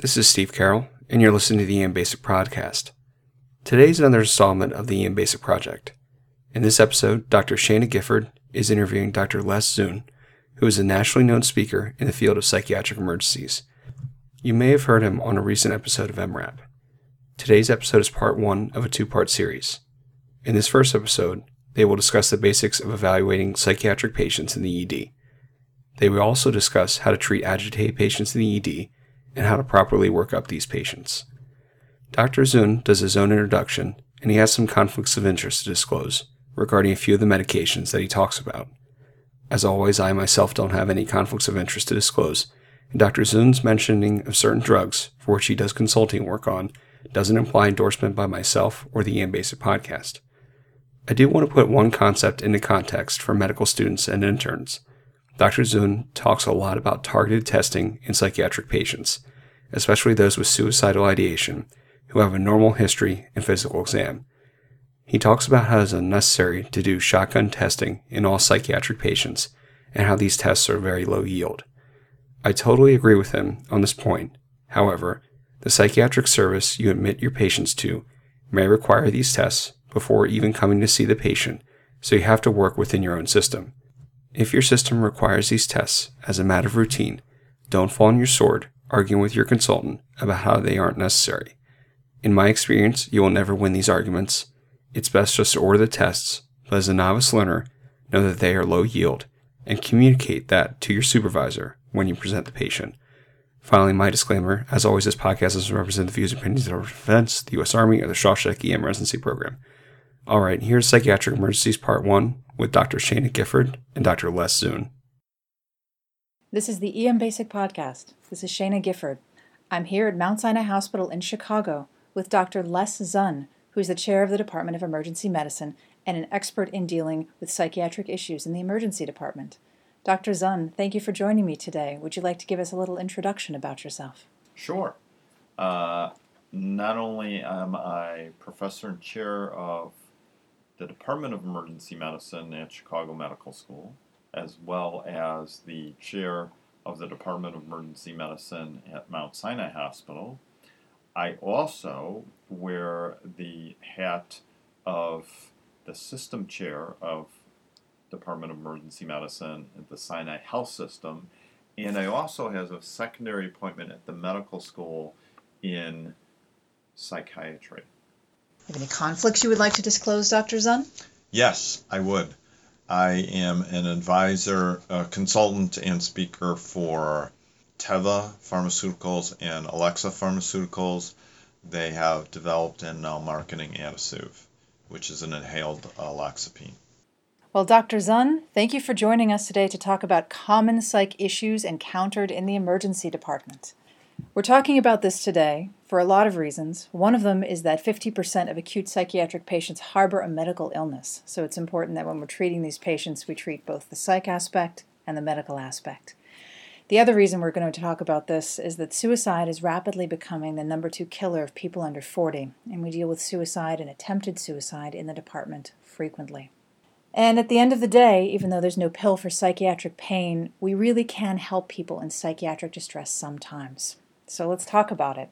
This is Steve Carroll, and you're listening to the EM Basic Podcast. Today's another installment of the EM Basic Project. In this episode, Dr. Shana Gifford is interviewing Dr. Les Zun, who is a nationally known speaker in the field of psychiatric emergencies. You may have heard him on a recent episode of EM:RAP. Today's episode is part one of a two part series. In this first episode, they will discuss the basics of evaluating psychiatric patients in the ED. They will also discuss how to treat agitated patients in the ED and how to properly work up these patients. Dr. Zun does his own introduction, and he has some conflicts of interest to disclose regarding a few of the medications that he talks about. As always, I myself don't have any conflicts of interest to disclose, and Dr. Zun's mentioning of certain drugs for which he does consulting work on doesn't imply endorsement by myself or the EM podcast. I do want to put one concept into context for medical students and interns. Dr. Zun talks a lot about targeted testing in psychiatric patients, especially those with suicidal ideation who have a normal history and physical exam. He talks about how it is unnecessary to do shotgun testing in all psychiatric patients and how these tests are very low yield. I totally agree with him on this point. However, the psychiatric service you admit your patients to may require these tests before even coming to see the patient, so you have to work within your own system. If your system requires these tests as a matter of routine, don't fall on your sword arguing with your consultant about how they aren't necessary. In my experience, you will never win these arguments. It's best just to order the tests, but as a novice learner, know that they are low yield and communicate that to your supervisor when you present the patient. Finally, my disclaimer as always, this podcast doesn't represent the views and opinions of defense, the U.S. Army, or the Shawshank EM residency program. All right, here's Psychiatric Emergencies Part 1 with Dr. Shana Gifford and Dr. Les Zun. This is the EM Basic Podcast. This is Shana Gifford. I'm here at Mount Sinai Hospital in Chicago with Dr. Les Zun, who is the chair of the Department of Emergency Medicine and an expert in dealing with psychiatric issues in the emergency department. Dr. Zun, thank you for joining me today. Would you like to give us a little introduction about yourself? Sure. Uh, not only am I professor and chair of the Department of Emergency Medicine at Chicago Medical School, as well as the chair of the Department of Emergency Medicine at Mount Sinai Hospital. I also wear the hat of the system chair of Department of Emergency Medicine at the Sinai Health System, and I also have a secondary appointment at the medical school in psychiatry. Have any conflicts you would like to disclose, Dr. Zun? Yes, I would. I am an advisor, a consultant, and speaker for Teva Pharmaceuticals and Alexza Pharmaceuticals. They have developed and now marketing Adasuve, which is an inhaled uh, aloxapine. Well, Dr. Zun, thank you for joining us today to talk about common psych issues encountered in the emergency department. We're talking about this today for a lot of reasons. One of them is that 50% of acute psychiatric patients harbor a medical illness, so it's important that when we're treating these patients, we treat both the psych aspect and the medical aspect. The other reason we're going to talk about this is that suicide is rapidly becoming the number two killer of people under 40, and we deal with suicide and attempted suicide in the department frequently. And at the end of the day, even though there's no pill for psychiatric pain, we really can help people in psychiatric distress sometimes. So let's talk about it.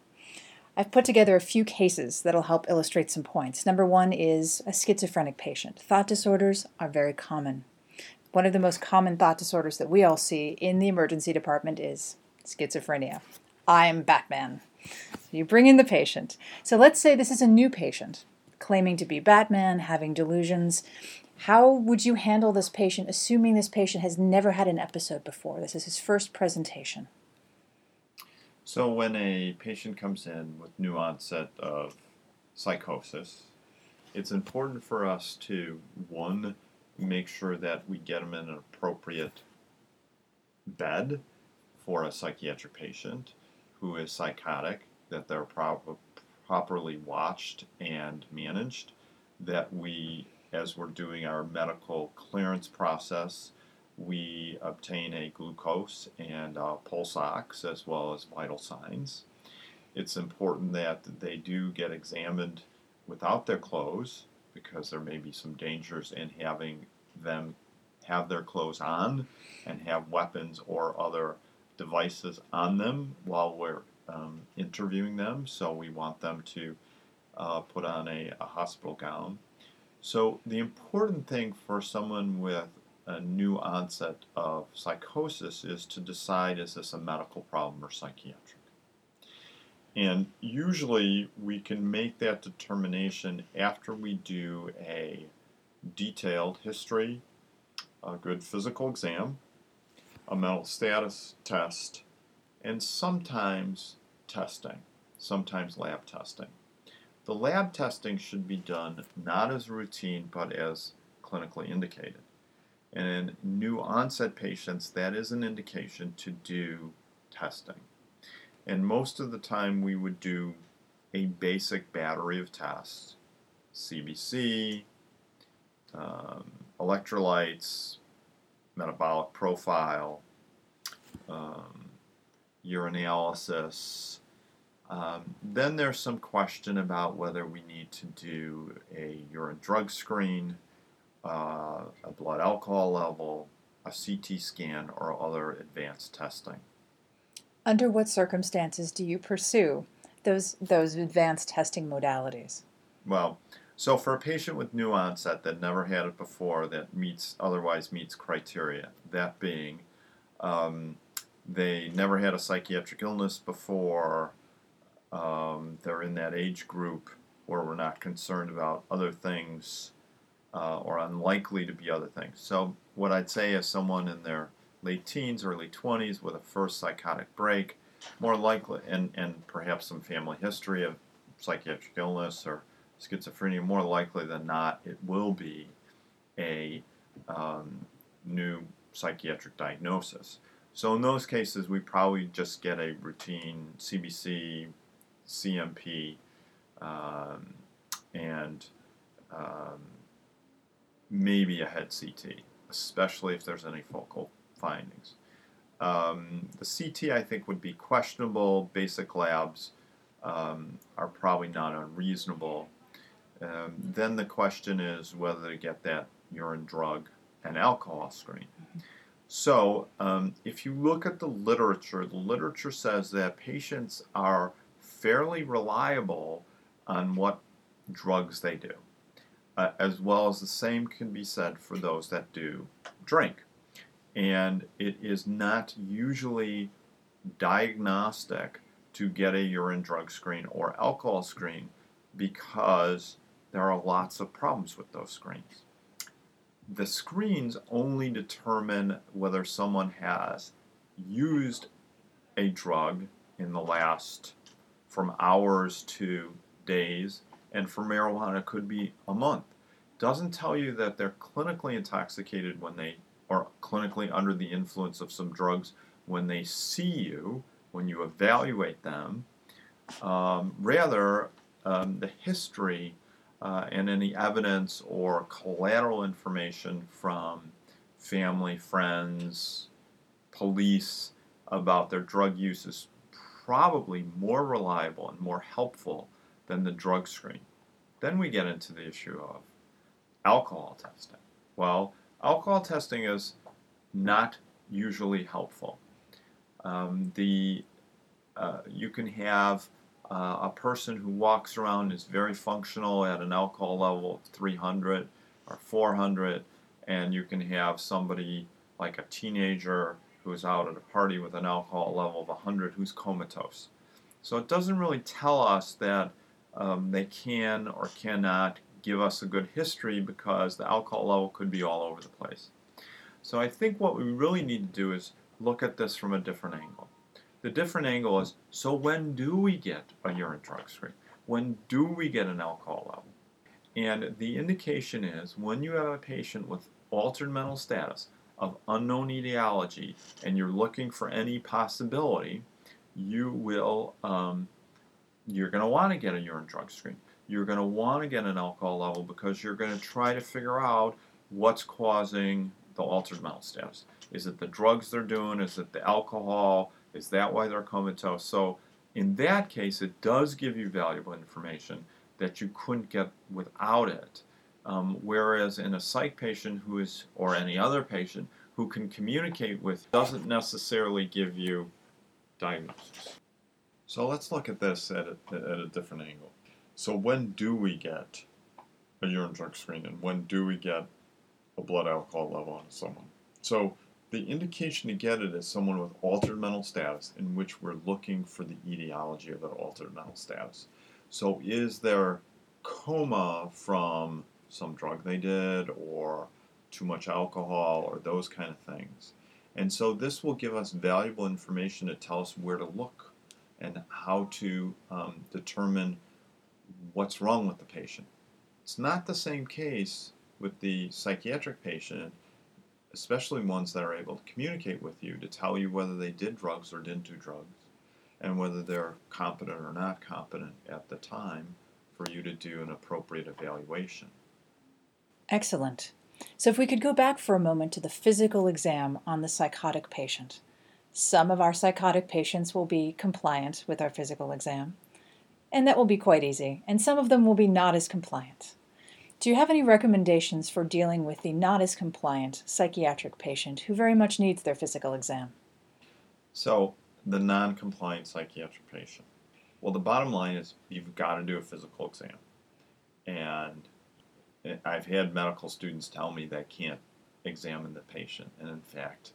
I've put together a few cases that'll help illustrate some points. Number one is a schizophrenic patient. Thought disorders are very common. One of the most common thought disorders that we all see in the emergency department is schizophrenia. I'm Batman. You bring in the patient. So let's say this is a new patient claiming to be Batman, having delusions. How would you handle this patient, assuming this patient has never had an episode before? This is his first presentation. So, when a patient comes in with new onset of psychosis, it's important for us to, one, make sure that we get them in an appropriate bed for a psychiatric patient who is psychotic, that they're pro- properly watched and managed, that we as we're doing our medical clearance process, we obtain a glucose and uh, pulse ox as well as vital signs. It's important that they do get examined without their clothes because there may be some dangers in having them have their clothes on and have weapons or other devices on them while we're um, interviewing them, so we want them to uh, put on a, a hospital gown. So, the important thing for someone with a new onset of psychosis is to decide is this a medical problem or psychiatric? And usually we can make that determination after we do a detailed history, a good physical exam, a mental status test, and sometimes testing, sometimes lab testing. The lab testing should be done not as routine but as clinically indicated. And in new onset patients, that is an indication to do testing. And most of the time, we would do a basic battery of tests CBC, um, electrolytes, metabolic profile, um, urinalysis. Um, then there's some question about whether we need to do a urine drug screen, uh, a blood alcohol level, a CT scan, or other advanced testing. Under what circumstances do you pursue those those advanced testing modalities? Well, so for a patient with new onset that never had it before, that meets otherwise meets criteria, that being um, they never had a psychiatric illness before, um, they're in that age group where we're not concerned about other things uh, or unlikely to be other things. So what I'd say is someone in their late teens, early 20s with a first psychotic break, more likely, and, and perhaps some family history of psychiatric illness or schizophrenia, more likely than not, it will be a um, new psychiatric diagnosis. So in those cases, we probably just get a routine CBC, CMP, um, and um, maybe a head CT, especially if there's any focal findings. Um, the CT, I think, would be questionable. Basic labs um, are probably not unreasonable. Um, then the question is whether to get that urine drug and alcohol screen. So, um, if you look at the literature, the literature says that patients are fairly reliable on what drugs they do, uh, as well as the same can be said for those that do drink and it is not usually diagnostic to get a urine drug screen or alcohol screen because there are lots of problems with those screens. The screens only determine whether someone has used a drug in the last from hours to days, and for marijuana, could be a month. Doesn't tell you that they're clinically intoxicated when they are clinically under the influence of some drugs when they see you, when you evaluate them. Um, rather, um, the history uh, and any evidence or collateral information from family, friends, police about their drug use is probably more reliable and more helpful than the drug screen. Then we get into the issue of alcohol testing. Well, alcohol testing is not usually helpful. Um, the uh, you can have uh, a person who walks around is very functional at an alcohol level of 300 or 400, and you can have somebody like a teenager who's out at a party with an alcohol level of 100 who's comatose. So it doesn't really tell us that um, they can or cannot give us a good history because the alcohol level could be all over the place. So I think what we really need to do is look at this from a different angle. The different angle is so when do we get a urine drug screen? When do we get an alcohol level? And the indication is when you have a patient with altered mental status of unknown etiology and you're looking for any possibility, you will um, you're going to want to get a urine drug screen you're going to want to get an alcohol level because you're going to try to figure out what's causing the altered mental status. Is it the drugs they're doing? Is it the alcohol? Is that why they're comatose? So, in that case, it does give you valuable information that you couldn't get without it. Um, whereas in a psych patient who is, or any other patient who can communicate with, doesn't necessarily give you diagnosis. So let's look at this at a, at a different angle. So when do we get a urine drug screen and when do we get a blood alcohol level on someone? So the indication to get it is someone with altered mental status in which we're looking for the etiology of that altered mental status. So is there coma from some drug they did or too much alcohol or those kind of things? And so this will give us valuable information to tell us where to look and how to um, determine what's wrong with the patient. It's not the same case with the psychiatric patient, especially ones that are able to communicate with you to tell you whether they did drugs or didn't do drugs, and whether they're competent or not competent at the time for you to do an appropriate evaluation. Excellent. So, if we could go back for a moment to the physical exam on the psychotic patient. Some of our psychotic patients will be compliant with our physical exam, and that will be quite easy, and some of them will be not as compliant. Do you have any recommendations for dealing with the not as compliant psychiatric patient who very much needs their physical exam? So, the non compliant psychiatric patient. Well, the bottom line is you've got to do a physical exam. And eh, I've had medical students tell me they can't examine the patient, and in fact,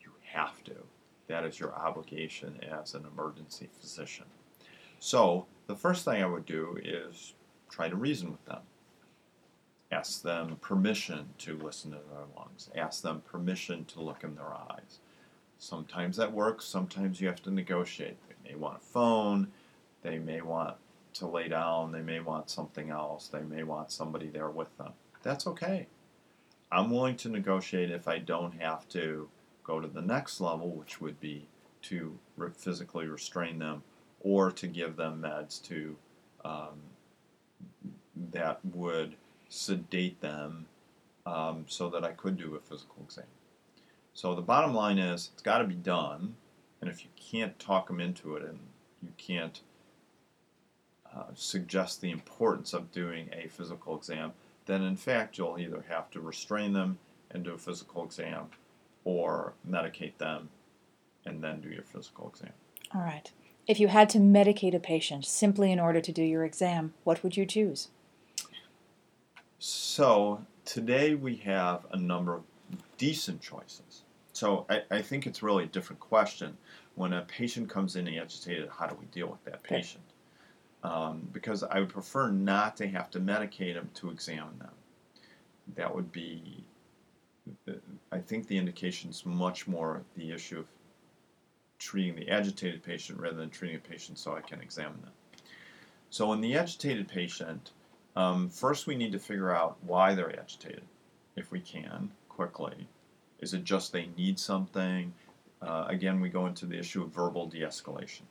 you have to. That is your obligation as an emergency physician. So, the first thing I would do is try to reason with them. Ask them permission to listen to their lungs. Ask them permission to look in their eyes. Sometimes that works, sometimes you have to negotiate. They may want a phone, they may want to lay down, they may want something else, they may want somebody there with them. That's okay. I'm willing to negotiate if I don't have to go to the next level, which would be to re- physically restrain them or to give them meds to um, that would sedate them um, so that I could do a physical exam. So the bottom line is it's got to be done, and if you can't talk them into it and you can't uh, suggest the importance of doing a physical exam, then in fact you'll either have to restrain them and do a physical exam or medicate them and then do your physical exam. All right. If you had to medicate a patient simply in order to do your exam, what would you choose? So, today we have a number of decent choices. So, I, I think it's really a different question. When a patient comes in agitated, how do we deal with that patient? Um, because I would prefer not to have to medicate them to examine them. That would be I think the indication is much more the issue of treating the agitated patient rather than treating a patient so I can examine them. So, in the agitated patient, um, first we need to figure out why they're agitated, if we can, quickly. Is it just they need something? Uh, again, we go into the issue of verbal de escalation.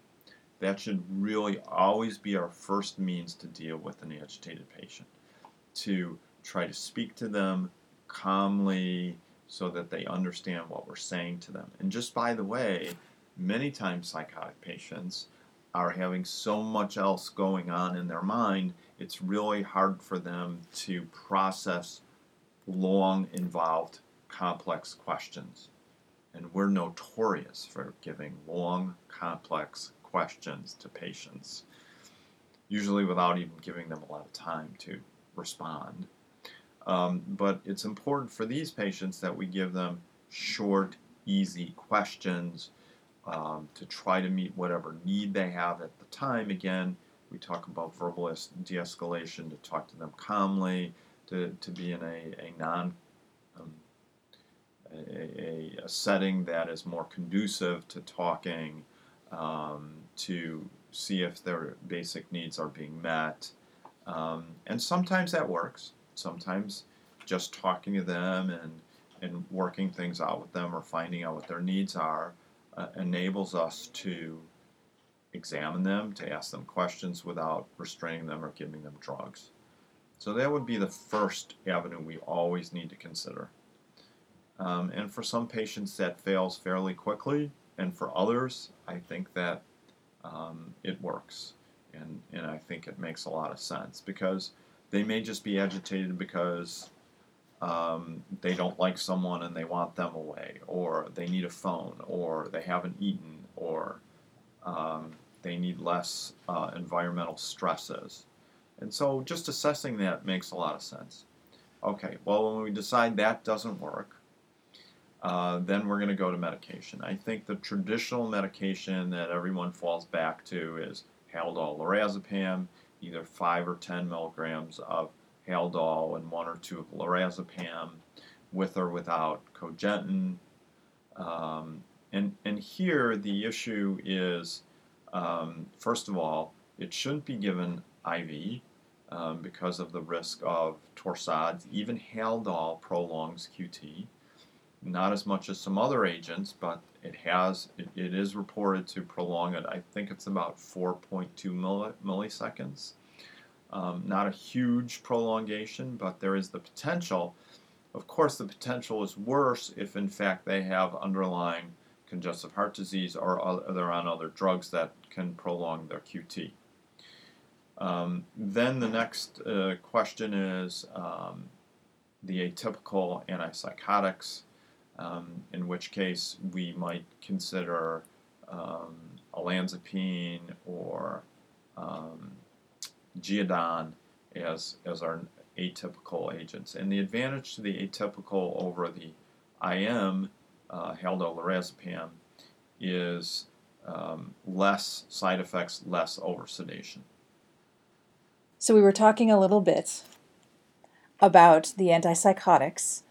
That should really always be our first means to deal with an agitated patient. To try to speak to them calmly so that they understand what we're saying to them. And just by the way, many times psychotic patients are having so much else going on in their mind, it's really hard for them to process long, involved, complex questions. And we're notorious for giving long, complex questions to patients, usually without even giving them a lot of time to respond. Um, but it's important for these patients that we give them short, easy questions um, to try to meet whatever need they have at the time. Again, we talk about verbal de escalation to talk to them calmly, to, to be in a, a non um, a, a, setting that is more conducive to talking, um, to see if their basic needs are being met. Um, and sometimes that works sometimes just talking to them and and working things out with them or finding out what their needs are uh, enables us to examine them, to ask them questions without restraining them or giving them drugs. So that would be the first avenue we always need to consider. Um, and for some patients, that fails fairly quickly, and for others, I think that um, it works. And, and I think it makes a lot of sense because they may just be agitated because um, they don't like someone and they want them away, or they need a phone, or they haven't eaten, or um, they need less uh, environmental stresses. And so just assessing that makes a lot of sense. Okay, well, when we decide that doesn't work, uh, then we're going to go to medication. I think the traditional medication that everyone falls back to is Haldol lorazepam, either 5 or 10 milligrams of Haldol and 1 or 2 of lorazepam, with or without cogentin. Um, and, and here the issue is, um, first of all, it shouldn't be given IV um, because of the risk of torsades. Even Haldol prolongs QT. Not as much as some other agents, but it has it, it is reported to prolong it. I think it's about 4.2 milliseconds. Um, not a huge prolongation, but there is the potential. Of course, the potential is worse if, in fact, they have underlying congestive heart disease or they're on other drugs that can prolong their QT. Um, then the next uh, question is um, the atypical antipsychotics, um, in which case we might consider um, olanzapine or um, Geodon as, as our atypical agents. And the advantage to the atypical over the IM, uh, haldol is um, less side effects, less oversedation. So we were talking a little bit about the antipsychotics.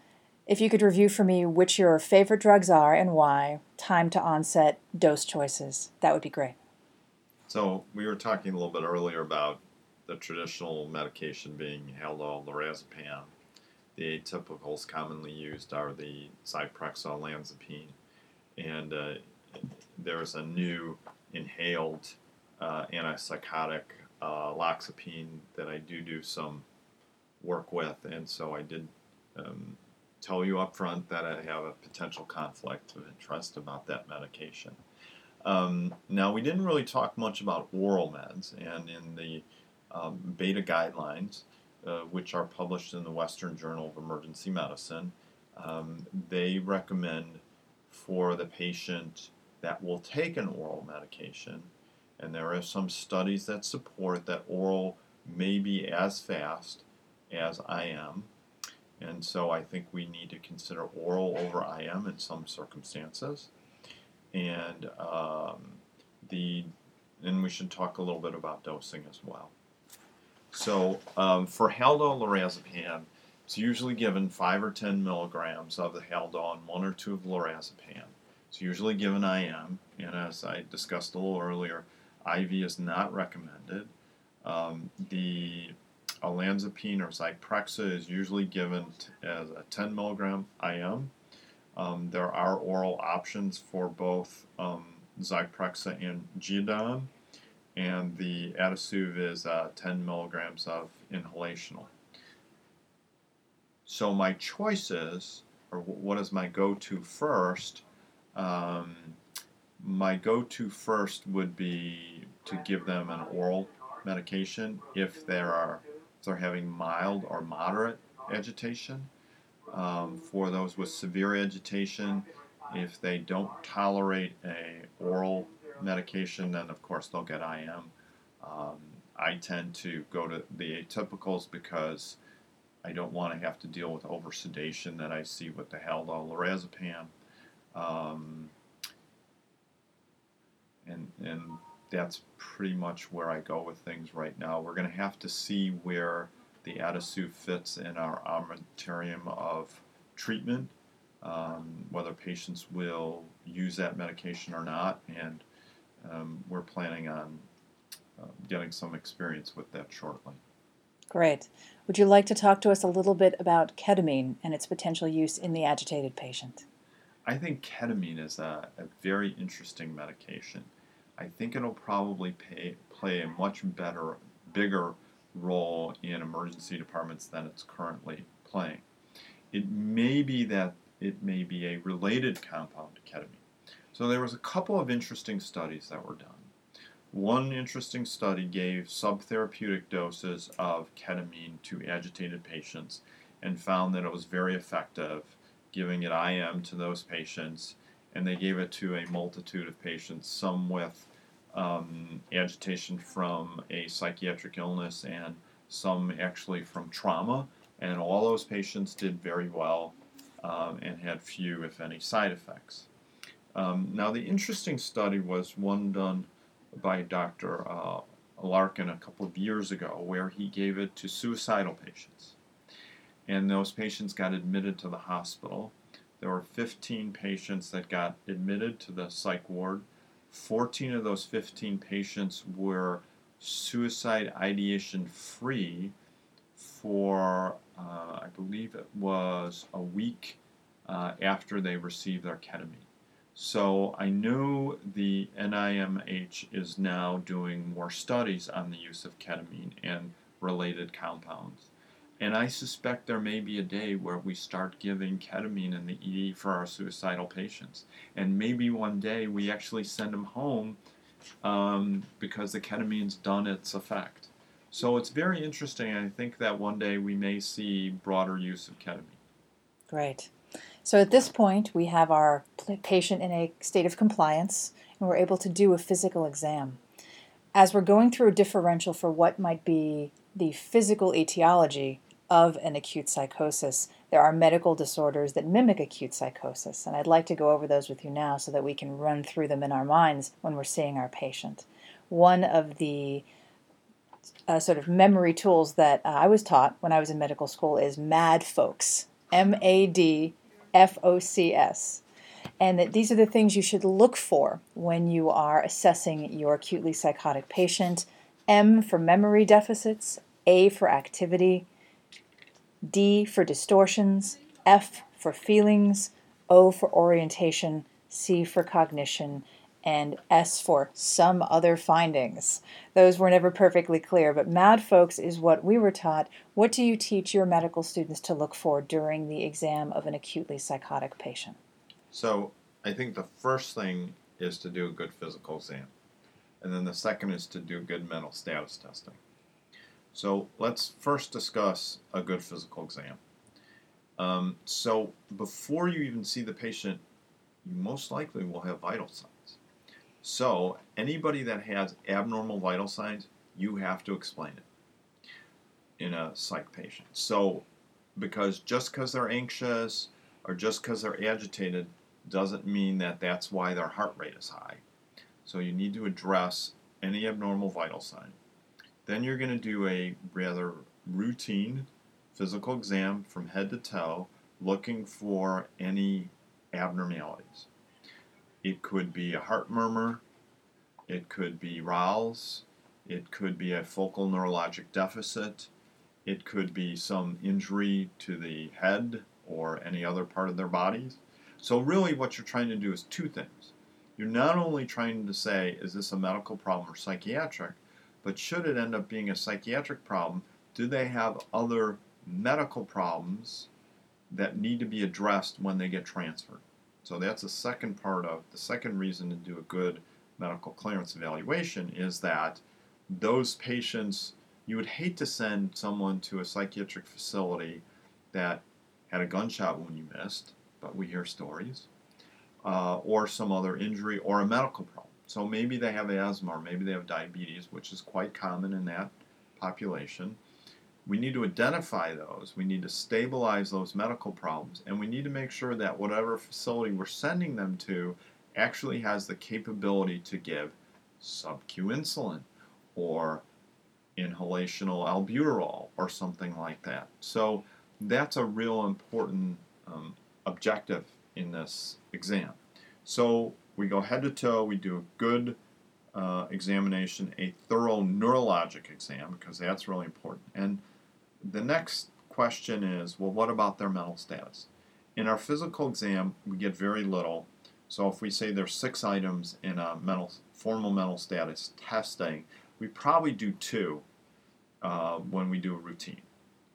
If you could review for me which your favorite drugs are and why, time to onset, dose choices, that would be great. So we were talking a little bit earlier about the traditional medication being Haldol, lorazepam. The atypicals commonly used are the Zyprexa, olanzapine, and uh, there's a new inhaled uh, antipsychotic, uh, loxapine, that I do do some work with, and so I did um, tell you up front that I have a potential conflict of interest about that medication. Um, now, we didn't really talk much about oral meds, and in the um, beta guidelines, uh, which are published in the Western Journal of Emergency Medicine. Um, they recommend for the patient that will take an oral medication, and there are some studies that support that oral may be as fast as IM. And so I think we need to consider oral over IM in some circumstances. And um, the and we should talk a little bit about dosing as well. So um, for Haldol it's usually given 5 or 10 milligrams of the Haldol and 1 or 2 of lorazepam. It's usually given IM, and as I discussed a little earlier, IV is not recommended. Um, the olanzapine or Zyprexa is usually given as a 10 milligram IM. Um, there are oral options for both um, Zyprexa and Geodon and the Adasuve is uh, 10 milligrams of inhalational. So my choices, or what is my go-to first? Um, my go-to first would be to give them an oral medication if there are they're having mild or moderate agitation. Um, for those with severe agitation, if they don't tolerate a oral medication, then of course they'll get IM. Um, I tend to go to the atypicals because I don't want to have to deal with oversedation that I see with the Haldol lorazepam. Um, and, and that's pretty much where I go with things right now. We're going to have to see where the Adasuve fits in our armamentarium of treatment, um, whether patients will use that medication or not, and um, we're planning on uh, getting some experience with that shortly. Great. Would you like to talk to us a little bit about ketamine and its potential use in the agitated patient? I think ketamine is a, a very interesting medication. I think it'll probably pay, play a much better, bigger role in emergency departments than it's currently playing. It may be that it may be a related compound to ketamine. So there was a couple of interesting studies that were done. One interesting study gave subtherapeutic doses of ketamine to agitated patients and found that it was very effective giving it IM to those patients, and they gave it to a multitude of patients, some with um, agitation from a psychiatric illness, and some actually from trauma. And all those patients did very well um, and had few, if any, side effects. Um, now, the interesting study was one done by Dr. Uh, Larkin a couple of years ago, where he gave it to suicidal patients. And those patients got admitted to the hospital. There were 15 patients that got admitted to the psych ward. 14 of those 15 patients were suicide ideation free for, uh, I believe it was a week uh, after they received their ketamine. So I know the NIMH is now doing more studies on the use of ketamine and related compounds. And I suspect there may be a day where we start giving ketamine in the ED for our suicidal patients. And maybe one day we actually send them home um, because the ketamine's done its effect. So it's very interesting. I think that one day we may see broader use of ketamine. Great. So at this point, we have our patient in a state of compliance and we're able to do a physical exam. As we're going through a differential for what might be the physical etiology of an acute psychosis, there are medical disorders that mimic acute psychosis, and I'd like to go over those with you now so that we can run through them in our minds when we're seeing our patient. One of the uh, sort of memory tools that uh, I was taught when I was in medical school is MAD FOCS. M A D F O C S. And that these are the things you should look for when you are assessing your acutely psychotic patient. M for memory deficits, A for activity, D for distortions, F for feelings, O for orientation, C for cognition, and S for some other findings. Those were never perfectly clear, but MAD FOCS is what we were taught. What do you teach your medical students to look for during the exam of an acutely psychotic patient? So, I think the first thing is to do a good physical exam. And then the second is to do good mental status testing. So, let's first discuss a good physical exam. Um, so, before you even see the patient, you most likely will have vital signs. So, anybody that has abnormal vital signs, you have to explain it in a psych patient. So, because just because they're anxious or just because they're agitated doesn't mean that that's why their heart rate is high. So, you need to address any abnormal vital sign. Then you're going to do a rather routine physical exam from head to toe looking for any abnormalities. It could be a heart murmur, it could be rales, it could be a focal neurologic deficit, it could be some injury to the head or any other part of their bodies. So, really, what you're trying to do is two things. You're not only trying to say, is this a medical problem or psychiatric, but should it end up being a psychiatric problem, do they have other medical problems that need to be addressed when they get transferred? So that's the second part of the second reason to do a good medical clearance evaluation is that those patients, you would hate to send someone to a psychiatric facility that had a gunshot wound you missed, but we hear stories, uh, or some other injury or a medical problem. So maybe they have asthma or maybe they have diabetes, which is quite common in that population. We need to identify those. We need to stabilize those medical problems. And we need to make sure that whatever facility we're sending them to actually has the capability to give sub-Q insulin or inhalational albuterol or something like that. So that's a real important um, objective in this exam. So we go head to toe, we do a good uh, examination, a thorough neurologic exam, because that's really important. And the next question is well, what about their mental status? In our physical exam, we get very little. So if we say there's six items in a mental, formal mental status testing, we probably do two uh, when we do a routine,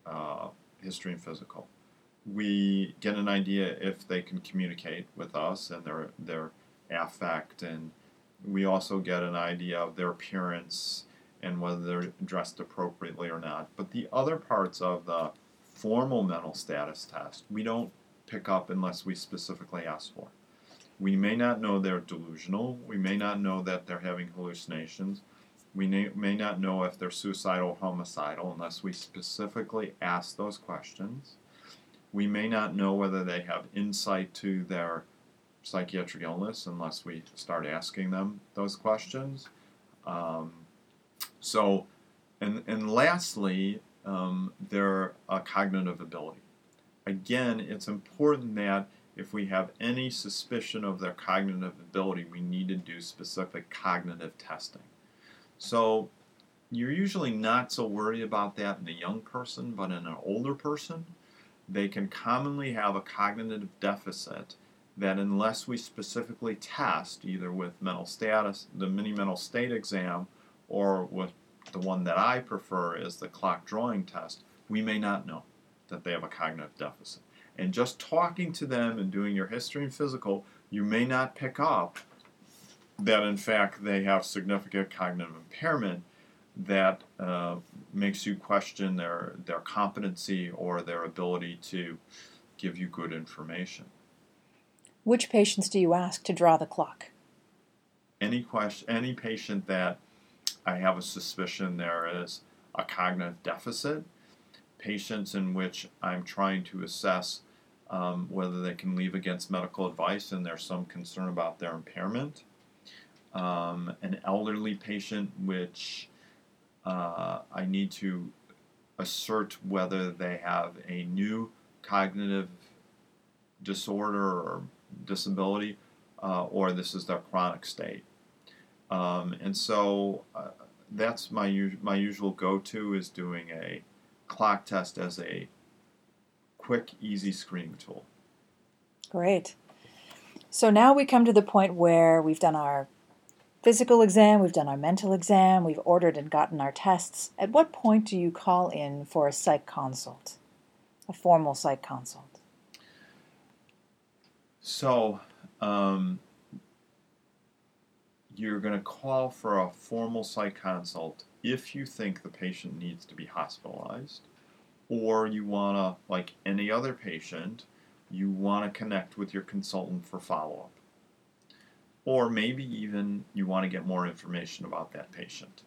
uh, history and physical. We get an idea if they can communicate with us and their, their affect, and we also get an idea of their appearance and whether they're dressed appropriately or not. But the other parts of the formal mental status test, we don't pick up unless we specifically ask for. We may not know they're delusional. We may not know that they're having hallucinations. We may, may not know if they're suicidal or homicidal unless we specifically ask those questions. We may not know whether they have insight to their psychiatric illness unless we start asking them those questions. Um, so, and, and lastly, um, their uh, cognitive ability. Again, it's important that if we have any suspicion of their cognitive ability, we need to do specific cognitive testing. So, you're usually not so worried about that in a young person, but in an older person, they can commonly have a cognitive deficit that unless we specifically test, either with mental status, the mini mental state exam, or with the one that I prefer is the clock drawing test, we may not know that they have a cognitive deficit. And just talking to them and doing your history and physical, you may not pick up that in fact they have significant cognitive impairment that uh, makes you question their, their competency or their ability to give you good information. Which patients do you ask to draw the clock? Any question, any patient that I have a suspicion there is a cognitive deficit, patients in which I'm trying to assess um, whether they can leave against medical advice and there's some concern about their impairment, um, an elderly patient which uh, I need to assert whether they have a new cognitive disorder or disability uh, or this is their chronic state. Um, and so uh, that's my my usual go-to is doing a clock test as a quick, easy screening tool. Great. So now we come to the point where we've done our physical exam, we've done our mental exam, we've ordered and gotten our tests. At what point do you call in for a psych consult, a formal psych consult? So, um, you're going to call for a formal psych consult if you think the patient needs to be hospitalized, or you want to, like any other patient, you want to connect with your consultant for follow up. Or maybe even you want to get more information about that patient.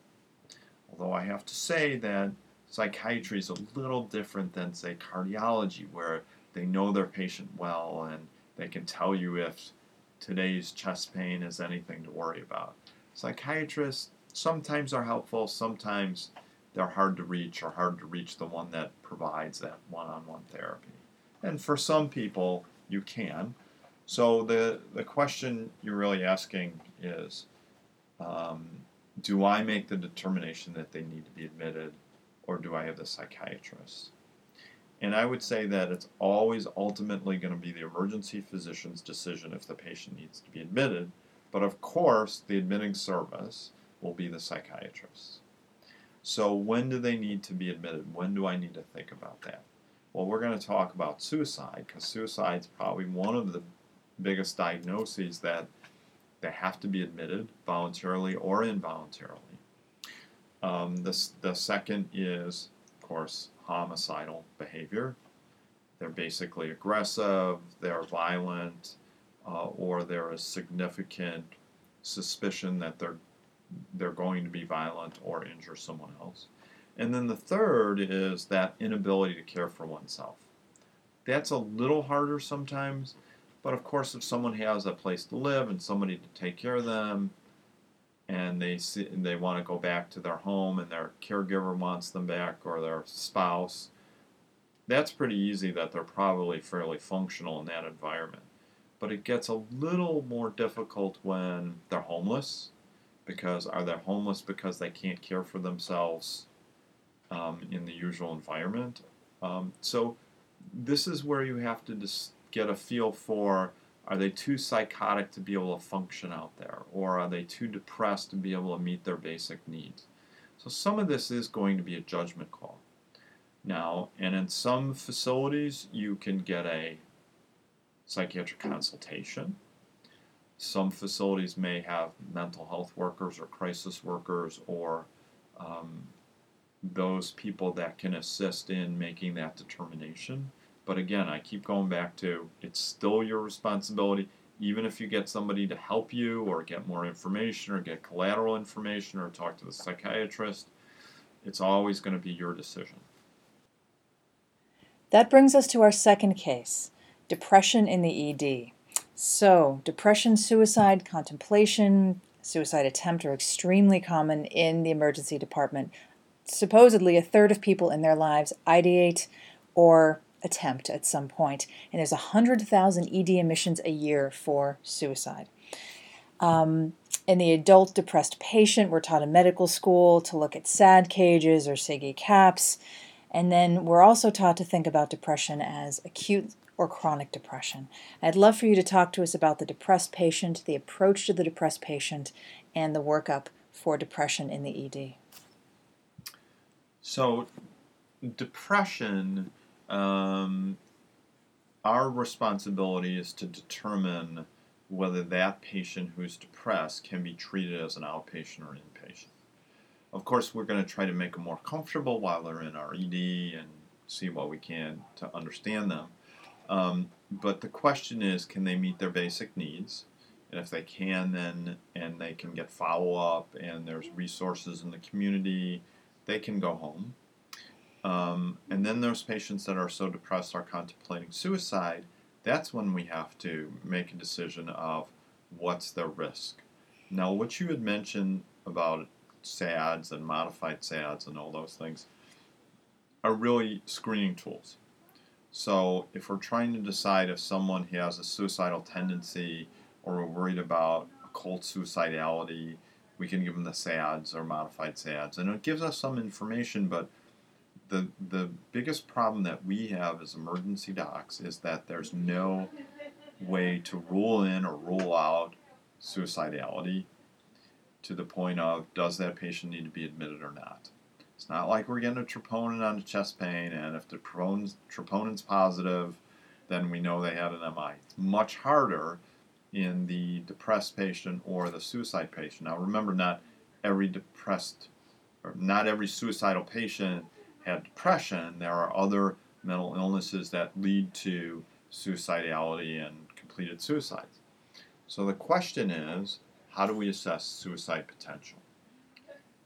Although I have to say that psychiatry is a little different than, say, cardiology, where they know their patient well and they can tell you if today's chest pain is anything to worry about. Psychiatrists sometimes are helpful, sometimes they're hard to reach or hard to reach the one that provides that one on one therapy. And for some people, you can. So the, the question you're really asking is um, do I make the determination that they need to be admitted or do I have the psychiatrist? And I would say that it's always ultimately going to be the emergency physician's decision if the patient needs to be admitted. But of course, the admitting service will be the psychiatrist. So, when do they need to be admitted? When do I need to think about that? Well, we're going to talk about suicide because suicide is probably one of the biggest diagnoses that they have to be admitted voluntarily or involuntarily. Um, this, the second is, of course, homicidal behavior. They're basically aggressive, they're violent, uh, or there is significant suspicion that they're they're going to be violent or injure someone else. And then the third is that inability to care for oneself. That's a little harder sometimes, but of course, if someone has a place to live and somebody to take care of them, and they see, and they want to go back to their home and their caregiver wants them back or their spouse that's pretty easy that they're probably fairly functional in that environment. But it gets a little more difficult when they're homeless because are they homeless because they can't care for themselves um, in the usual environment? Um, so this is where you have to get a feel for are they too psychotic to be able to function out there? Or are they too depressed to be able to meet their basic needs? So some of this is going to be a judgment call. Now, and in some facilities, you can get a psychiatric consultation. Some facilities may have mental health workers or crisis workers or um, those people that can assist in making that determination. But again, I keep going back to it's still your responsibility, even if you get somebody to help you or get more information or get collateral information or talk to the psychiatrist, it's always going to be your decision. That brings us to our second case depression in the ED. So, depression, suicide, contemplation, suicide attempt are extremely common in the emergency department. Supposedly, a third of people in their lives ideate or attempt at some point, and there's 100,000 ED admissions a year for suicide. Um, in the adult depressed patient, we're taught in medical school to look at SAD cages or SIGI caps, and then we're also taught to think about depression as acute or chronic depression. I'd love for you to talk to us about the depressed patient, the approach to the depressed patient, and the workup for depression in the ED. So, depression, um, our responsibility is to determine whether that patient who's depressed can be treated as an outpatient or inpatient. Of course, we're going to try to make them more comfortable while they're in our ED and see what we can to understand them. Um, but the question is, can they meet their basic needs? And if they can, then and they can get follow up, and there's resources in the community, they can go home. Um, and then those patients that are so depressed are contemplating suicide. That's when we have to make a decision of what's their risk. Now, what you had mentioned about SADs and modified SADs and all those things are really screening tools. So, if we're trying to decide if someone has a suicidal tendency or we're worried about occult suicidality, we can give them the SADs or modified SADs. And it gives us some information, but the, the biggest problem that we have as emergency docs is that there's no way to rule in or rule out suicidality to the point of does that patient need to be admitted or not. It's not like we're getting a troponin on the chest pain, and if the troponin's, troponin's positive, then we know they had an MI. It's much harder in the depressed patient or the suicide patient. Now, remember, not every depressed or not every suicidal patient had depression. There are other mental illnesses that lead to suicidality and completed suicides. So the question is, how do we assess suicide potential?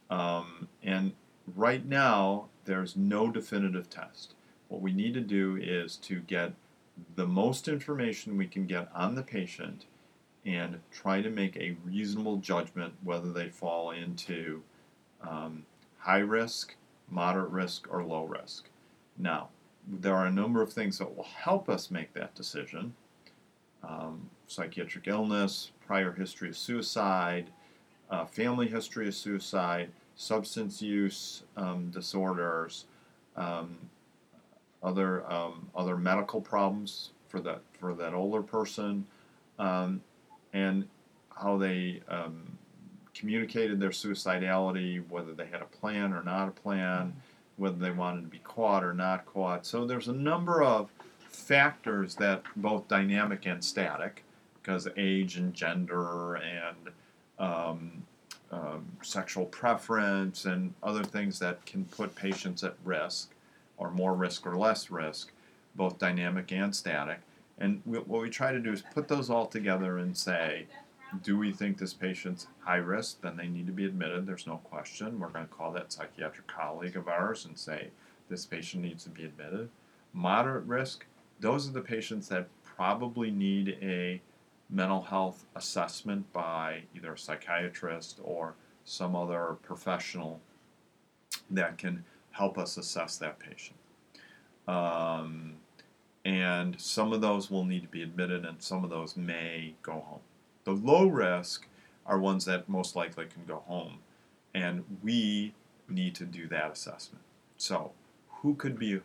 Um, and right now, there's no definitive test. What we need to do is to get the most information we can get on the patient and try to make a reasonable judgment whether they fall into um, high risk, moderate risk, or low risk. Now, there are a number of things that will help us make that decision um, psychiatric illness, prior history of suicide, uh, family history of suicide, substance use um, disorders, um, other um, other medical problems for that for that older person, um, and how they um, communicated their suicidality, whether they had a plan or not a plan, whether they wanted to be caught or not caught. So there's a number of factors that both dynamic and static, because age and gender and um, um, sexual preference and other things that can put patients at risk, or more risk or less risk, both dynamic and static. And we, what we try to do is put those all together and say, do we think this patient's high risk? Then they need to be admitted. There's no question. We're going to call that psychiatric colleague of ours and say this patient needs to be admitted. Moderate risk, those are the patients that probably need a mental health assessment by either a psychiatrist or some other professional that can help us assess that patient. Um, and some of those will need to be admitted, and some of those may go home. The low risk are ones that most likely can go home, and we need to do that assessment. So, who could be,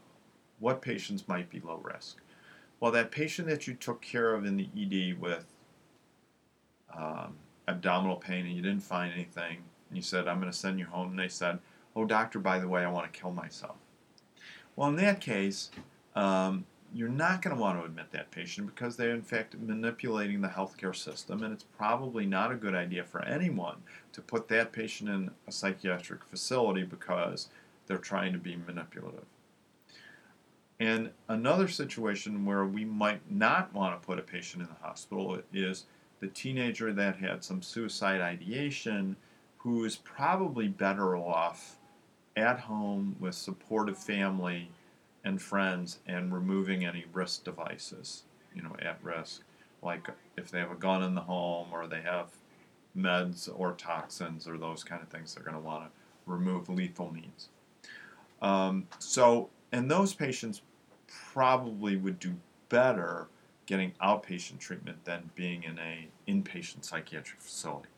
what patients might be low risk? Well, that patient that you took care of in the ED with um, abdominal pain and you didn't find anything, and you said, I'm going to send you home, and they said, Oh, doctor, by the way, I want to kill myself. Well, in that case, um, you're not going to want to admit that patient because they're, in fact, manipulating the healthcare system, and it's probably not a good idea for anyone to put that patient in a psychiatric facility because they're trying to be manipulative. And another situation where we might not want to put a patient in the hospital is the teenager that had some suicide ideation who is probably better off at home with supportive family and friends and removing any risk devices, you know, at risk. Like if they have a gun in the home or they have meds or toxins or those kind of things, they're going to want to remove lethal means. Um, so, and those patients probably would do better getting outpatient treatment than being in a inpatient psychiatric facility.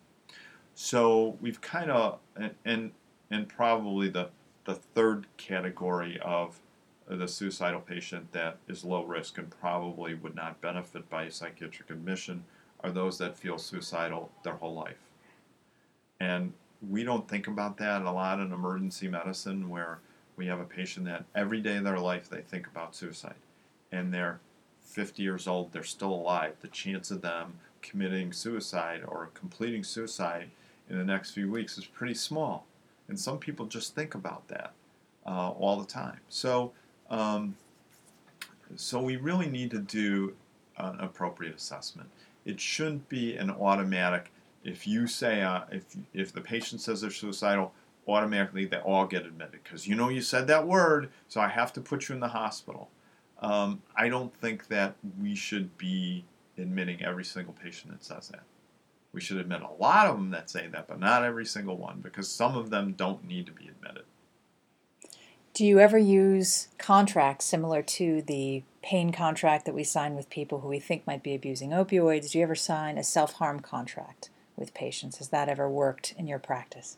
So we've kind of and and probably the the third category of the suicidal patient that is low risk and probably would not benefit by psychiatric admission are those that feel suicidal their whole life. And we don't think about that a lot in emergency medicine where we have a patient that every day of their life they think about suicide and they're 50 years old, they're still alive. The chance of them committing suicide or completing suicide in the next few weeks is pretty small. And some people just think about that uh, all the time. So, um, so we really need to do an appropriate assessment. It shouldn't be an automatic. If you say uh, if if the patient says they're suicidal, automatically they all get admitted because you know you said that word, so I have to put you in the hospital. Um, I don't think that we should be admitting every single patient that says that. We should admit a lot of them that say that, but not every single one because some of them don't need to be admitted. Do you ever use contracts similar to the pain contract that we sign with people who we think might be abusing opioids? Do you ever sign a self harm contract with patients? Has that ever worked in your practice?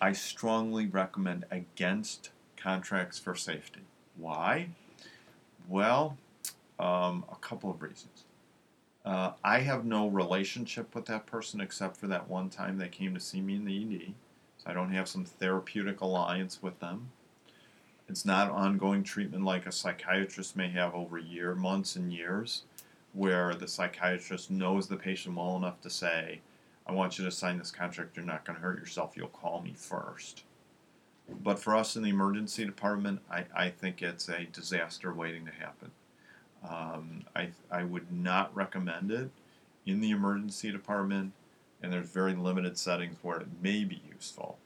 I strongly recommend against contracts for safety. Why? Well, um, a couple of reasons. Uh, I have no relationship with that person except for that one time they came to see me in the ED. So I don't have some therapeutic alliance with them. It's not ongoing treatment like a psychiatrist may have over year, months and years, where the psychiatrist knows the patient well enough to say, I want you to sign this contract, you're not going to hurt yourself, you'll call me first. But for us in the emergency department, I, I think it's a disaster waiting to happen. Um, I, I would not recommend it in the emergency department, and there's very limited settings where it may be useful.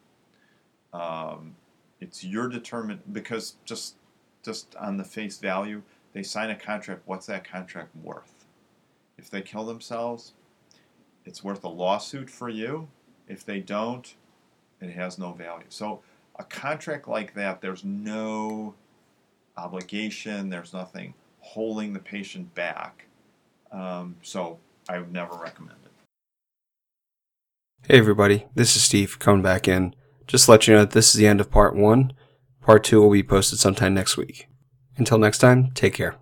Um, it's your determine because just just on the face value, they sign a contract. What's that contract worth? If they kill themselves, it's worth a lawsuit for you. If they don't, it has no value. So a contract like that, there's no obligation. There's nothing holding the patient back. Um, so I would never recommend it. Hey everybody, this is Steve coming back in. Just let you know that this is the end of part one. Part two will be posted sometime next week. Until next time, take care.